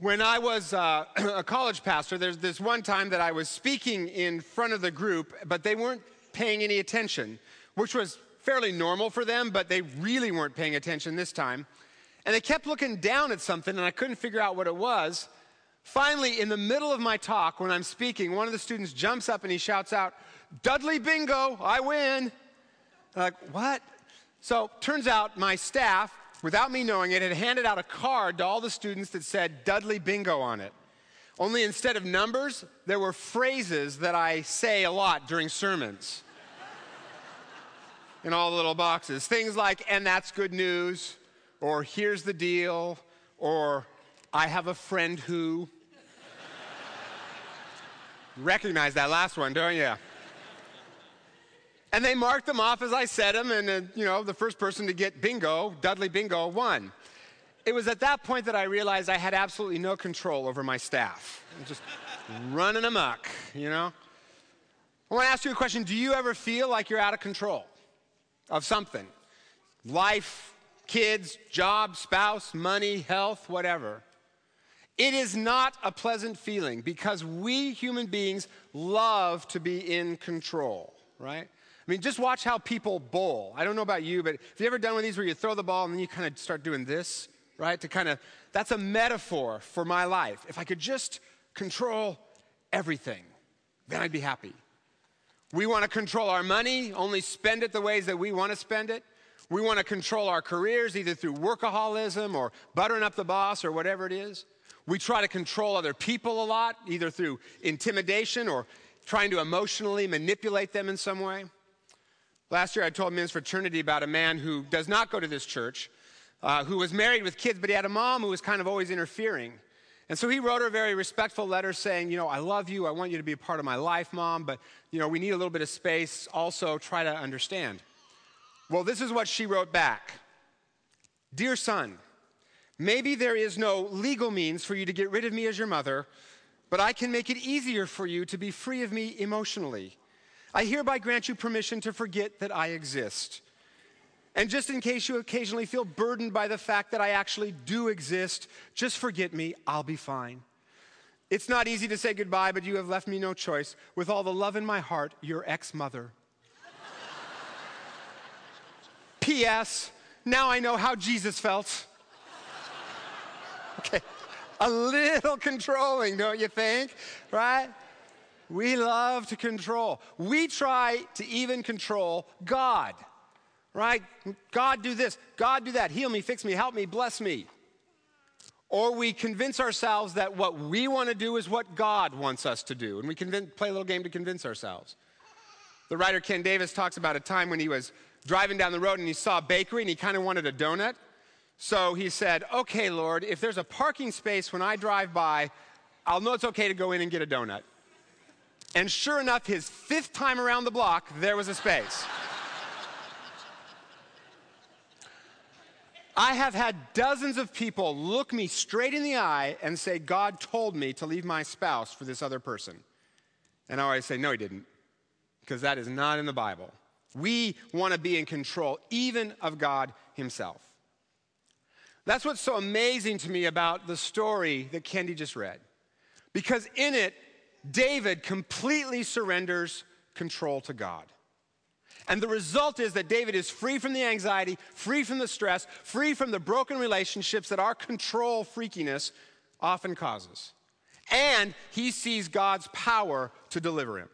When I was uh, a college pastor, there's this one time that I was speaking in front of the group, but they weren't paying any attention, which was fairly normal for them, but they really weren't paying attention this time. And they kept looking down at something, and I couldn't figure out what it was. Finally, in the middle of my talk, when I'm speaking, one of the students jumps up and he shouts out, Dudley Bingo, I win. I'm like, what? So turns out my staff without me knowing it, had handed out a card to all the students that said Dudley Bingo on it. Only instead of numbers, there were phrases that I say a lot during sermons in all the little boxes. Things like, and that's good news, or here's the deal, or I have a friend who. Recognize that last one, don't you? And they marked them off as I said them, and uh, you know, the first person to get bingo, Dudley Bingo, won. It was at that point that I realized I had absolutely no control over my staff. Just running amok, you know? I want to ask you a question. Do you ever feel like you're out of control of something? Life, kids, job, spouse, money, health, whatever. It is not a pleasant feeling because we human beings love to be in control, right? I mean, just watch how people bowl. I don't know about you, but have you ever done one of these where you throw the ball and then you kind of start doing this, right? To kind of, that's a metaphor for my life. If I could just control everything, then I'd be happy. We want to control our money, only spend it the ways that we want to spend it. We want to control our careers either through workaholism or buttering up the boss or whatever it is. We try to control other people a lot, either through intimidation or trying to emotionally manipulate them in some way. Last year, I told men's fraternity about a man who does not go to this church, uh, who was married with kids, but he had a mom who was kind of always interfering. And so he wrote her a very respectful letter saying, You know, I love you. I want you to be a part of my life, mom, but, you know, we need a little bit of space. Also, try to understand. Well, this is what she wrote back Dear son, maybe there is no legal means for you to get rid of me as your mother, but I can make it easier for you to be free of me emotionally. I hereby grant you permission to forget that I exist. And just in case you occasionally feel burdened by the fact that I actually do exist, just forget me, I'll be fine. It's not easy to say goodbye, but you have left me no choice. With all the love in my heart, your ex mother. P.S. Now I know how Jesus felt. okay, a little controlling, don't you think? Right? We love to control. We try to even control God, right? God, do this. God, do that. Heal me, fix me, help me, bless me. Or we convince ourselves that what we want to do is what God wants us to do. And we convince, play a little game to convince ourselves. The writer Ken Davis talks about a time when he was driving down the road and he saw a bakery and he kind of wanted a donut. So he said, Okay, Lord, if there's a parking space when I drive by, I'll know it's okay to go in and get a donut. And sure enough, his fifth time around the block, there was a space. I have had dozens of people look me straight in the eye and say, God told me to leave my spouse for this other person. And I always say, No, he didn't, because that is not in the Bible. We want to be in control, even of God Himself. That's what's so amazing to me about the story that Kendi just read. Because in it, David completely surrenders control to God. And the result is that David is free from the anxiety, free from the stress, free from the broken relationships that our control freakiness often causes. And he sees God's power to deliver him.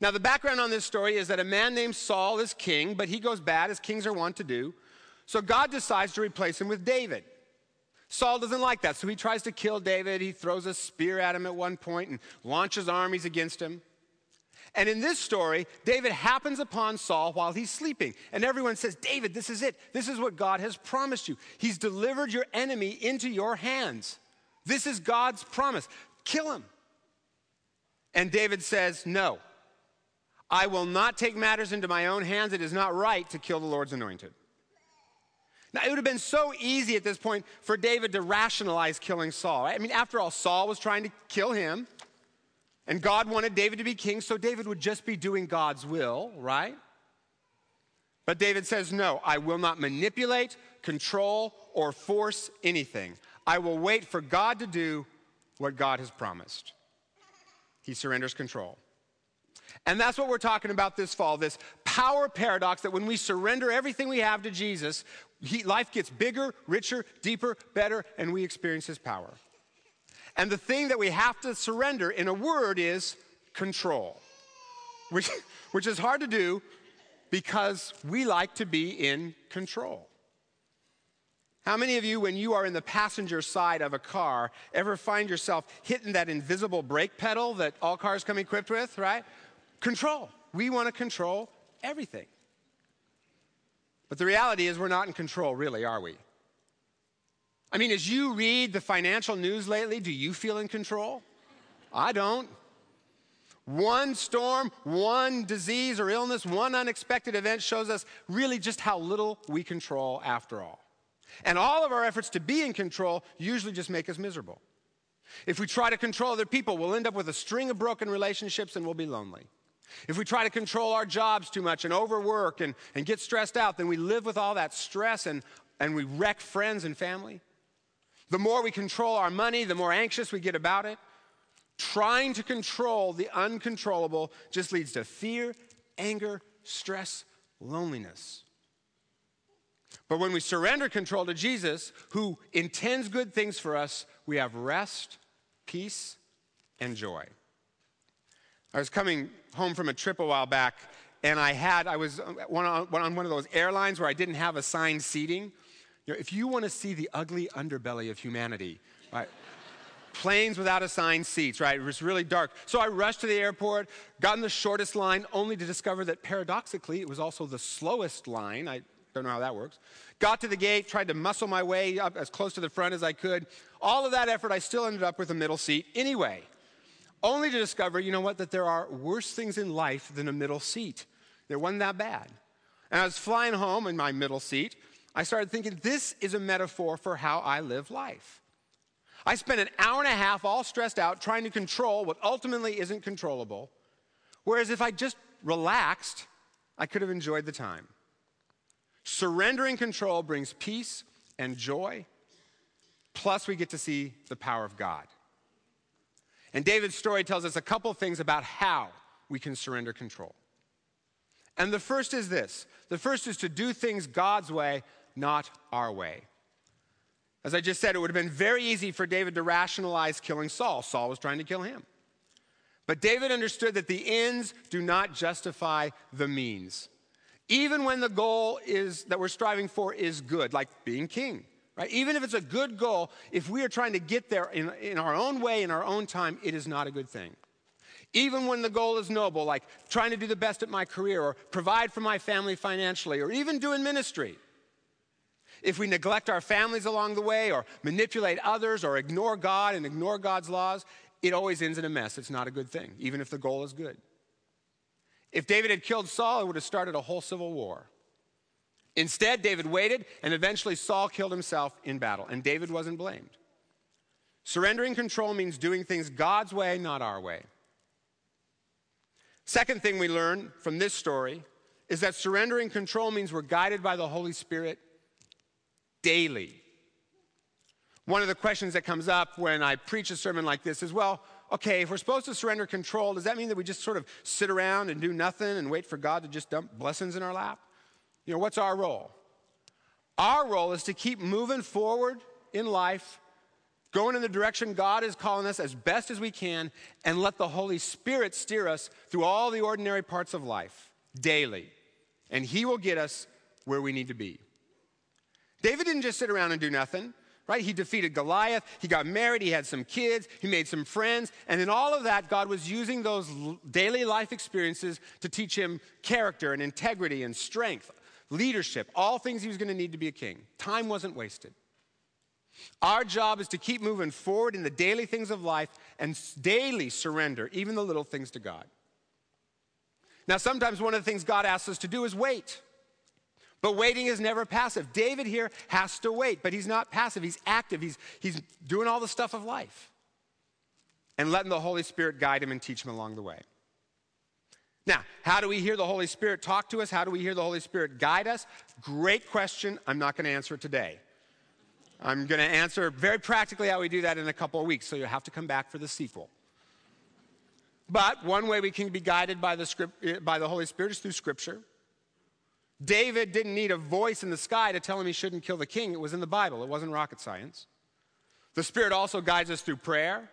Now, the background on this story is that a man named Saul is king, but he goes bad, as kings are wont to do. So God decides to replace him with David. Saul doesn't like that, so he tries to kill David. He throws a spear at him at one point and launches armies against him. And in this story, David happens upon Saul while he's sleeping. And everyone says, David, this is it. This is what God has promised you. He's delivered your enemy into your hands. This is God's promise. Kill him. And David says, No, I will not take matters into my own hands. It is not right to kill the Lord's anointed. Now, it would have been so easy at this point for David to rationalize killing Saul. Right? I mean, after all, Saul was trying to kill him, and God wanted David to be king, so David would just be doing God's will, right? But David says, No, I will not manipulate, control, or force anything. I will wait for God to do what God has promised. He surrenders control. And that's what we're talking about this fall this power paradox that when we surrender everything we have to Jesus, he, life gets bigger, richer, deeper, better, and we experience His power. And the thing that we have to surrender in a word is control, which, which is hard to do because we like to be in control. How many of you, when you are in the passenger side of a car, ever find yourself hitting that invisible brake pedal that all cars come equipped with, right? Control. We want to control everything. But the reality is, we're not in control, really, are we? I mean, as you read the financial news lately, do you feel in control? I don't. One storm, one disease or illness, one unexpected event shows us really just how little we control after all. And all of our efforts to be in control usually just make us miserable. If we try to control other people, we'll end up with a string of broken relationships and we'll be lonely. If we try to control our jobs too much and overwork and, and get stressed out, then we live with all that stress and, and we wreck friends and family. The more we control our money, the more anxious we get about it. Trying to control the uncontrollable just leads to fear, anger, stress, loneliness. But when we surrender control to Jesus, who intends good things for us, we have rest, peace, and joy. I was coming home from a trip a while back, and I had, I was uh, uh, on one of those airlines where I didn't have assigned seating. You know, if you want to see the ugly underbelly of humanity, right? planes without assigned seats, right? It was really dark. So I rushed to the airport, got in the shortest line, only to discover that paradoxically, it was also the slowest line. I don't know how that works. Got to the gate, tried to muscle my way up as close to the front as I could. All of that effort, I still ended up with a middle seat anyway. Only to discover, you know what, that there are worse things in life than a middle seat. It wasn't that bad. And I was flying home in my middle seat. I started thinking, this is a metaphor for how I live life. I spent an hour and a half all stressed out trying to control what ultimately isn't controllable. Whereas if I just relaxed, I could have enjoyed the time. Surrendering control brings peace and joy, plus, we get to see the power of God. And David's story tells us a couple things about how we can surrender control. And the first is this the first is to do things God's way, not our way. As I just said, it would have been very easy for David to rationalize killing Saul. Saul was trying to kill him. But David understood that the ends do not justify the means even when the goal is that we're striving for is good, like being king, right? Even if it's a good goal, if we are trying to get there in, in our own way, in our own time, it is not a good thing. Even when the goal is noble, like trying to do the best at my career or provide for my family financially or even doing ministry. If we neglect our families along the way or manipulate others or ignore God and ignore God's laws, it always ends in a mess. It's not a good thing, even if the goal is good. If David had killed Saul, it would have started a whole civil war. Instead, David waited, and eventually Saul killed himself in battle, and David wasn't blamed. Surrendering control means doing things God's way, not our way. Second thing we learn from this story is that surrendering control means we're guided by the Holy Spirit daily. One of the questions that comes up when I preach a sermon like this is well, okay, if we're supposed to surrender control, does that mean that we just sort of sit around and do nothing and wait for God to just dump blessings in our lap? You know, what's our role? Our role is to keep moving forward in life, going in the direction God is calling us as best as we can, and let the Holy Spirit steer us through all the ordinary parts of life daily. And He will get us where we need to be. David didn't just sit around and do nothing right? He defeated Goliath, he got married, he had some kids, he made some friends, and in all of that, God was using those daily life experiences to teach him character and integrity and strength, leadership, all things he was going to need to be a king. Time wasn't wasted. Our job is to keep moving forward in the daily things of life and daily surrender, even the little things, to God. Now, sometimes one of the things God asks us to do is wait. But waiting is never passive. David here has to wait, but he's not passive. He's active. He's, he's doing all the stuff of life and letting the Holy Spirit guide him and teach him along the way. Now, how do we hear the Holy Spirit talk to us? How do we hear the Holy Spirit guide us? Great question. I'm not going to answer it today. I'm going to answer very practically how we do that in a couple of weeks, so you'll have to come back for the sequel. But one way we can be guided by the, script, eh, by the Holy Spirit is through Scripture. David didn't need a voice in the sky to tell him he shouldn't kill the king. It was in the Bible, it wasn't rocket science. The Spirit also guides us through prayer.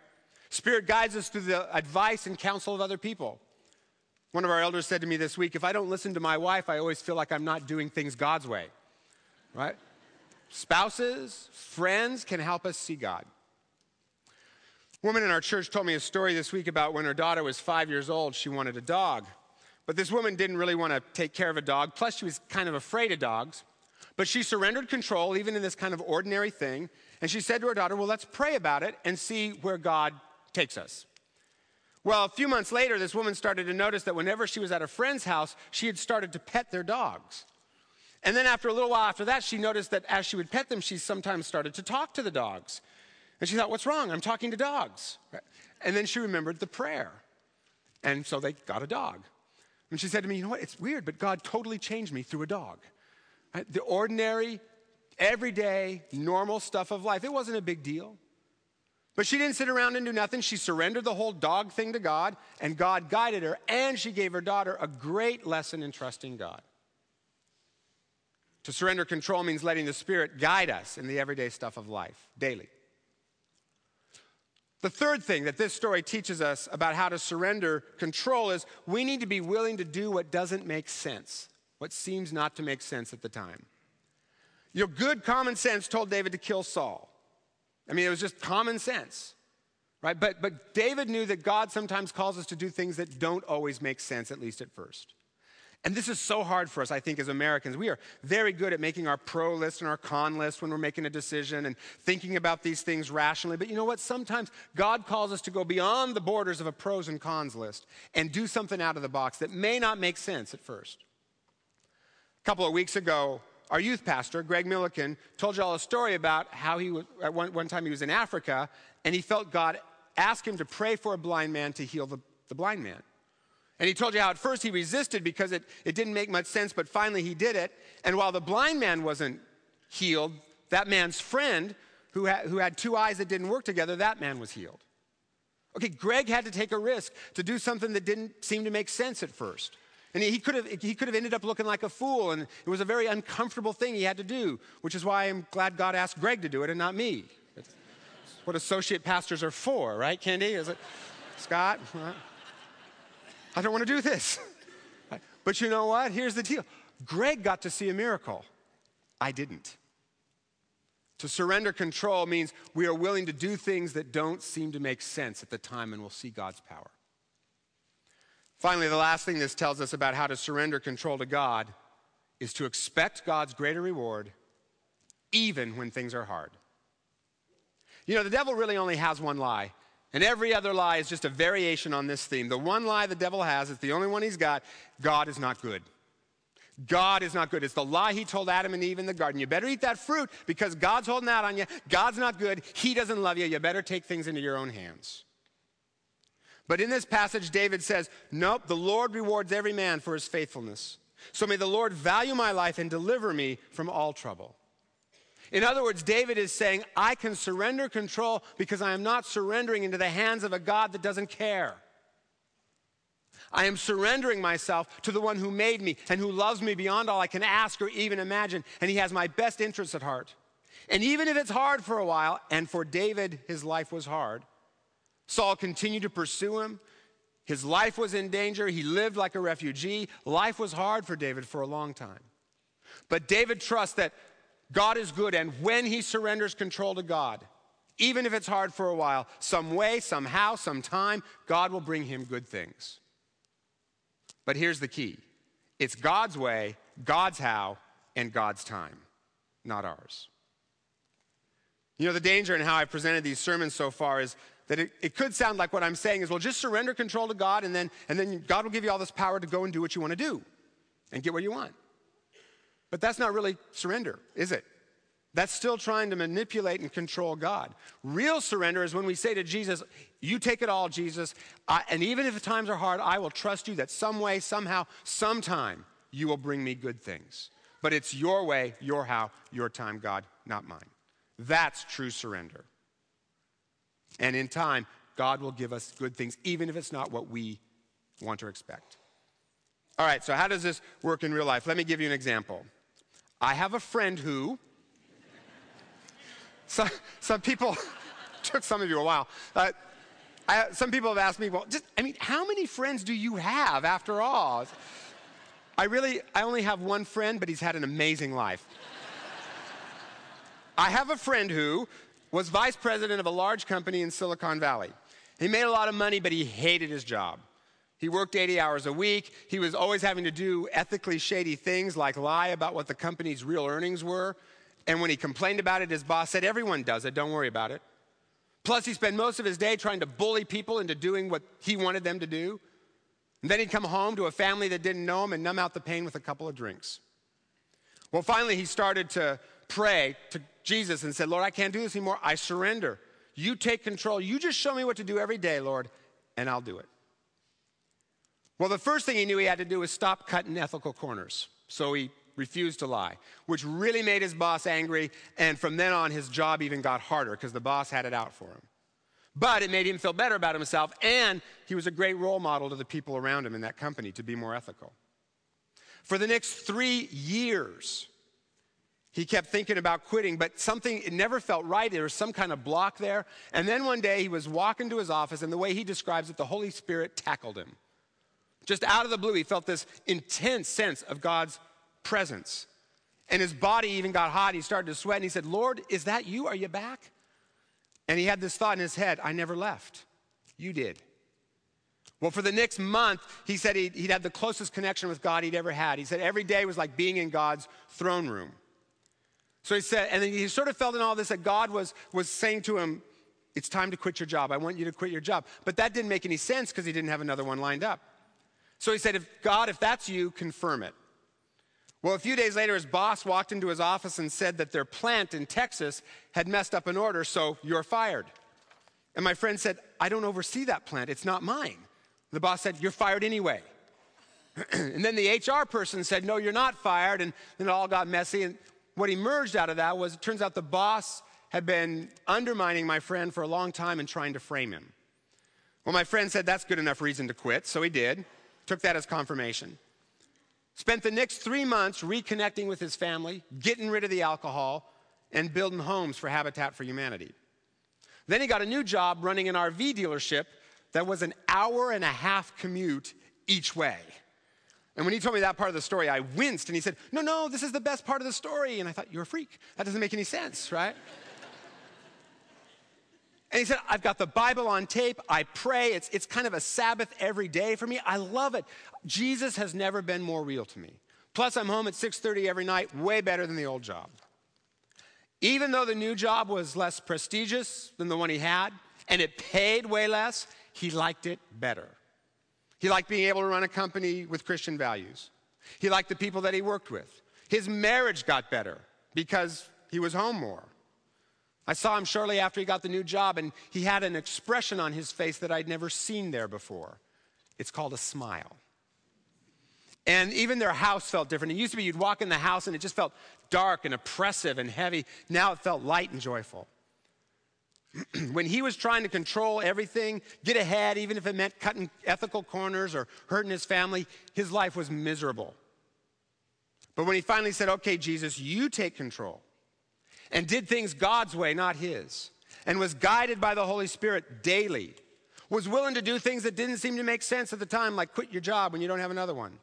Spirit guides us through the advice and counsel of other people. One of our elders said to me this week, if I don't listen to my wife, I always feel like I'm not doing things God's way. Right? Spouses, friends can help us see God. A woman in our church told me a story this week about when her daughter was five years old, she wanted a dog. But this woman didn't really want to take care of a dog, plus, she was kind of afraid of dogs. But she surrendered control, even in this kind of ordinary thing. And she said to her daughter, Well, let's pray about it and see where God takes us. Well, a few months later, this woman started to notice that whenever she was at a friend's house, she had started to pet their dogs. And then after a little while after that, she noticed that as she would pet them, she sometimes started to talk to the dogs. And she thought, What's wrong? I'm talking to dogs. And then she remembered the prayer. And so they got a dog. And she said to me, You know what? It's weird, but God totally changed me through a dog. The ordinary, everyday, normal stuff of life. It wasn't a big deal. But she didn't sit around and do nothing. She surrendered the whole dog thing to God, and God guided her, and she gave her daughter a great lesson in trusting God. To surrender control means letting the Spirit guide us in the everyday stuff of life, daily. The third thing that this story teaches us about how to surrender control is we need to be willing to do what doesn't make sense, what seems not to make sense at the time. Your good common sense told David to kill Saul. I mean, it was just common sense, right? But, but David knew that God sometimes calls us to do things that don't always make sense, at least at first. And this is so hard for us, I think, as Americans. We are very good at making our pro list and our con list when we're making a decision and thinking about these things rationally. But you know what? Sometimes God calls us to go beyond the borders of a pros and cons list and do something out of the box that may not make sense at first. A couple of weeks ago, our youth pastor, Greg Milliken, told you all a story about how he was, at one, one time he was in Africa and he felt God ask him to pray for a blind man to heal the, the blind man. And he told you how at first he resisted because it, it didn't make much sense, but finally he did it. And while the blind man wasn't healed, that man's friend, who, ha- who had two eyes that didn't work together, that man was healed. Okay, Greg had to take a risk to do something that didn't seem to make sense at first. And he could, have, he could have ended up looking like a fool, and it was a very uncomfortable thing he had to do, which is why I'm glad God asked Greg to do it and not me. What associate pastors are for, right, Candy? Is it Scott? I don't want to do this. But you know what? Here's the deal Greg got to see a miracle. I didn't. To surrender control means we are willing to do things that don't seem to make sense at the time, and we'll see God's power. Finally, the last thing this tells us about how to surrender control to God is to expect God's greater reward even when things are hard. You know, the devil really only has one lie, and every other lie is just a variation on this theme. The one lie the devil has, it's the only one he's got God is not good. God is not good. It's the lie he told Adam and Eve in the garden. You better eat that fruit because God's holding out on you. God's not good. He doesn't love you. You better take things into your own hands. But in this passage, David says, Nope, the Lord rewards every man for his faithfulness. So may the Lord value my life and deliver me from all trouble. In other words, David is saying, I can surrender control because I am not surrendering into the hands of a God that doesn't care. I am surrendering myself to the one who made me and who loves me beyond all I can ask or even imagine, and he has my best interests at heart. And even if it's hard for a while, and for David, his life was hard, Saul continued to pursue him. His life was in danger. He lived like a refugee. Life was hard for David for a long time. But David trusts that God is good, and when he surrenders control to God, even if it's hard for a while, some way, somehow, sometime, God will bring him good things. But here's the key it's God's way, God's how, and God's time, not ours. You know, the danger in how I've presented these sermons so far is that it, it, could sound like what I'm saying is, well, just surrender control to God, and then, and then God will give you all this power to go and do what you want to do and get what you want. But that's not really surrender, is it? That's still trying to manipulate and control God. Real surrender is when we say to Jesus, You take it all, Jesus, I, and even if the times are hard, I will trust you that some way, somehow, sometime, you will bring me good things. But it's your way, your how, your time, God, not mine. That's true surrender. And in time, God will give us good things, even if it's not what we want or expect. All right, so how does this work in real life? Let me give you an example. I have a friend who, some, some people, took some of you a while. Uh, I, some people have asked me, well, just, I mean, how many friends do you have after all? I really, I only have one friend, but he's had an amazing life. I have a friend who was vice president of a large company in Silicon Valley. He made a lot of money, but he hated his job. He worked 80 hours a week. He was always having to do ethically shady things like lie about what the company's real earnings were. And when he complained about it, his boss said, Everyone does it, don't worry about it. Plus, he spent most of his day trying to bully people into doing what he wanted them to do. And then he'd come home to a family that didn't know him and numb out the pain with a couple of drinks. Well, finally, he started to pray to Jesus and said, Lord, I can't do this anymore. I surrender. You take control. You just show me what to do every day, Lord, and I'll do it. Well, the first thing he knew he had to do was stop cutting ethical corners. So he refused to lie, which really made his boss angry. And from then on, his job even got harder because the boss had it out for him. But it made him feel better about himself, and he was a great role model to the people around him in that company to be more ethical. For the next three years, he kept thinking about quitting, but something, it never felt right. There was some kind of block there. And then one day he was walking to his office, and the way he describes it, the Holy Spirit tackled him. Just out of the blue, he felt this intense sense of God's presence. And his body even got hot. He started to sweat. And he said, Lord, is that you? Are you back? And he had this thought in his head I never left. You did. Well, for the next month, he said he'd, he'd had the closest connection with God he'd ever had. He said every day was like being in God's throne room. So he said, and then he sort of felt in all this that God was, was saying to him, It's time to quit your job. I want you to quit your job. But that didn't make any sense because he didn't have another one lined up. So he said, if God, if that's you, confirm it. Well, a few days later, his boss walked into his office and said that their plant in Texas had messed up an order, so you're fired. And my friend said, I don't oversee that plant, it's not mine. The boss said, You're fired anyway. and then the HR person said, No, you're not fired. And then it all got messy. And what emerged out of that was it turns out the boss had been undermining my friend for a long time and trying to frame him. Well, my friend said, That's good enough reason to quit, so he did. Took that as confirmation. Spent the next three months reconnecting with his family, getting rid of the alcohol, and building homes for Habitat for Humanity. Then he got a new job running an RV dealership that was an hour and a half commute each way. And when he told me that part of the story, I winced and he said, No, no, this is the best part of the story. And I thought, You're a freak. That doesn't make any sense, right? And he said, I've got the Bible on tape. I pray. It's, it's kind of a Sabbath every day for me. I love it. Jesus has never been more real to me. Plus, I'm home at 6:30 every night, way better than the old job. Even though the new job was less prestigious than the one he had, and it paid way less, he liked it better. He liked being able to run a company with Christian values. He liked the people that he worked with. His marriage got better because he was home more. I saw him shortly after he got the new job, and he had an expression on his face that I'd never seen there before. It's called a smile. And even their house felt different. It used to be you'd walk in the house and it just felt dark and oppressive and heavy. Now it felt light and joyful. when he was trying to control everything, get ahead, even if it meant cutting ethical corners or hurting his family, his life was miserable. But when he finally said, Okay, Jesus, you take control and did things God's way, not his, and was guided by the Holy Spirit daily, was willing to do things that didn't seem to make sense at the time, like quit your job when you don't have another one.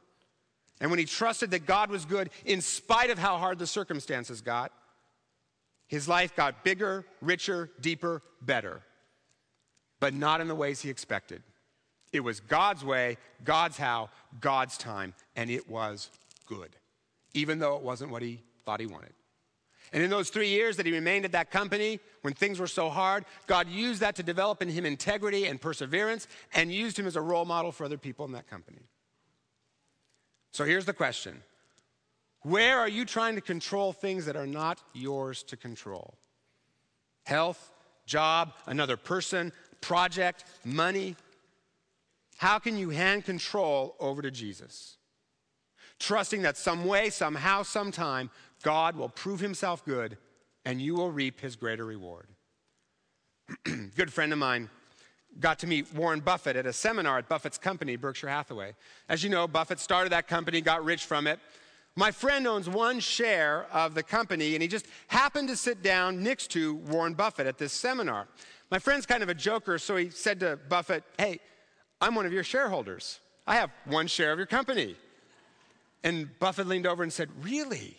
And when he trusted that God was good, in spite of how hard the circumstances got, his life got bigger, richer, deeper, better, but not in the ways he expected. It was God's way, God's how, God's time, and it was good, even though it wasn't what he thought he wanted. And in those three years that he remained at that company, when things were so hard, God used that to develop in him integrity and perseverance and used him as a role model for other people in that company. So here's the question Where are you trying to control things that are not yours to control? Health, job, another person, project, money? How can you hand control over to Jesus? Trusting that some way, somehow, sometime, God will prove himself good and you will reap his greater reward. Good friend of mine got to meet Warren Buffett at a seminar at Buffett's company, Berkshire Hathaway. As you know, Buffett started that company, got rich from it. My friend owns one share of the company, and he just happened to sit down next to Warren Buffett at this seminar. My friend's kind of a joker, so he said to Buffett, Hey, I'm one of your shareholders. I have one share of your company. And Buffett leaned over and said, Really?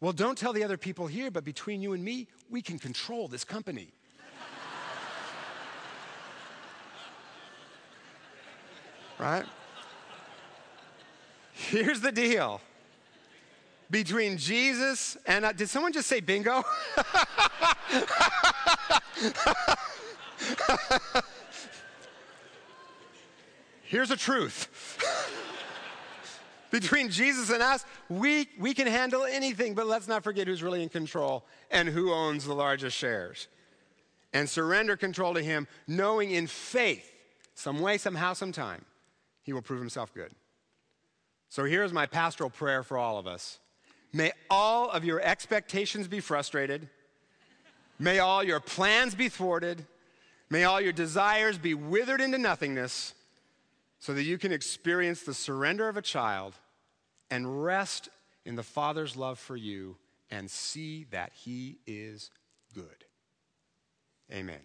Well, don't tell the other people here, but between you and me, we can control this company. right? Here's the deal between Jesus and uh, did someone just say bingo? Here's a truth. between Jesus and us, we, we can handle anything, but let's not forget who's really in control and who owns the largest shares. And surrender control to Him, knowing in faith, some way, somehow, sometime, He will prove Himself good. So here's my pastoral prayer for all of us May all of your expectations be frustrated. May all your plans be thwarted. May all your desires be withered into nothingness so that you can experience the surrender of a child and rest in the Father's love for you and see that He is good. Amen.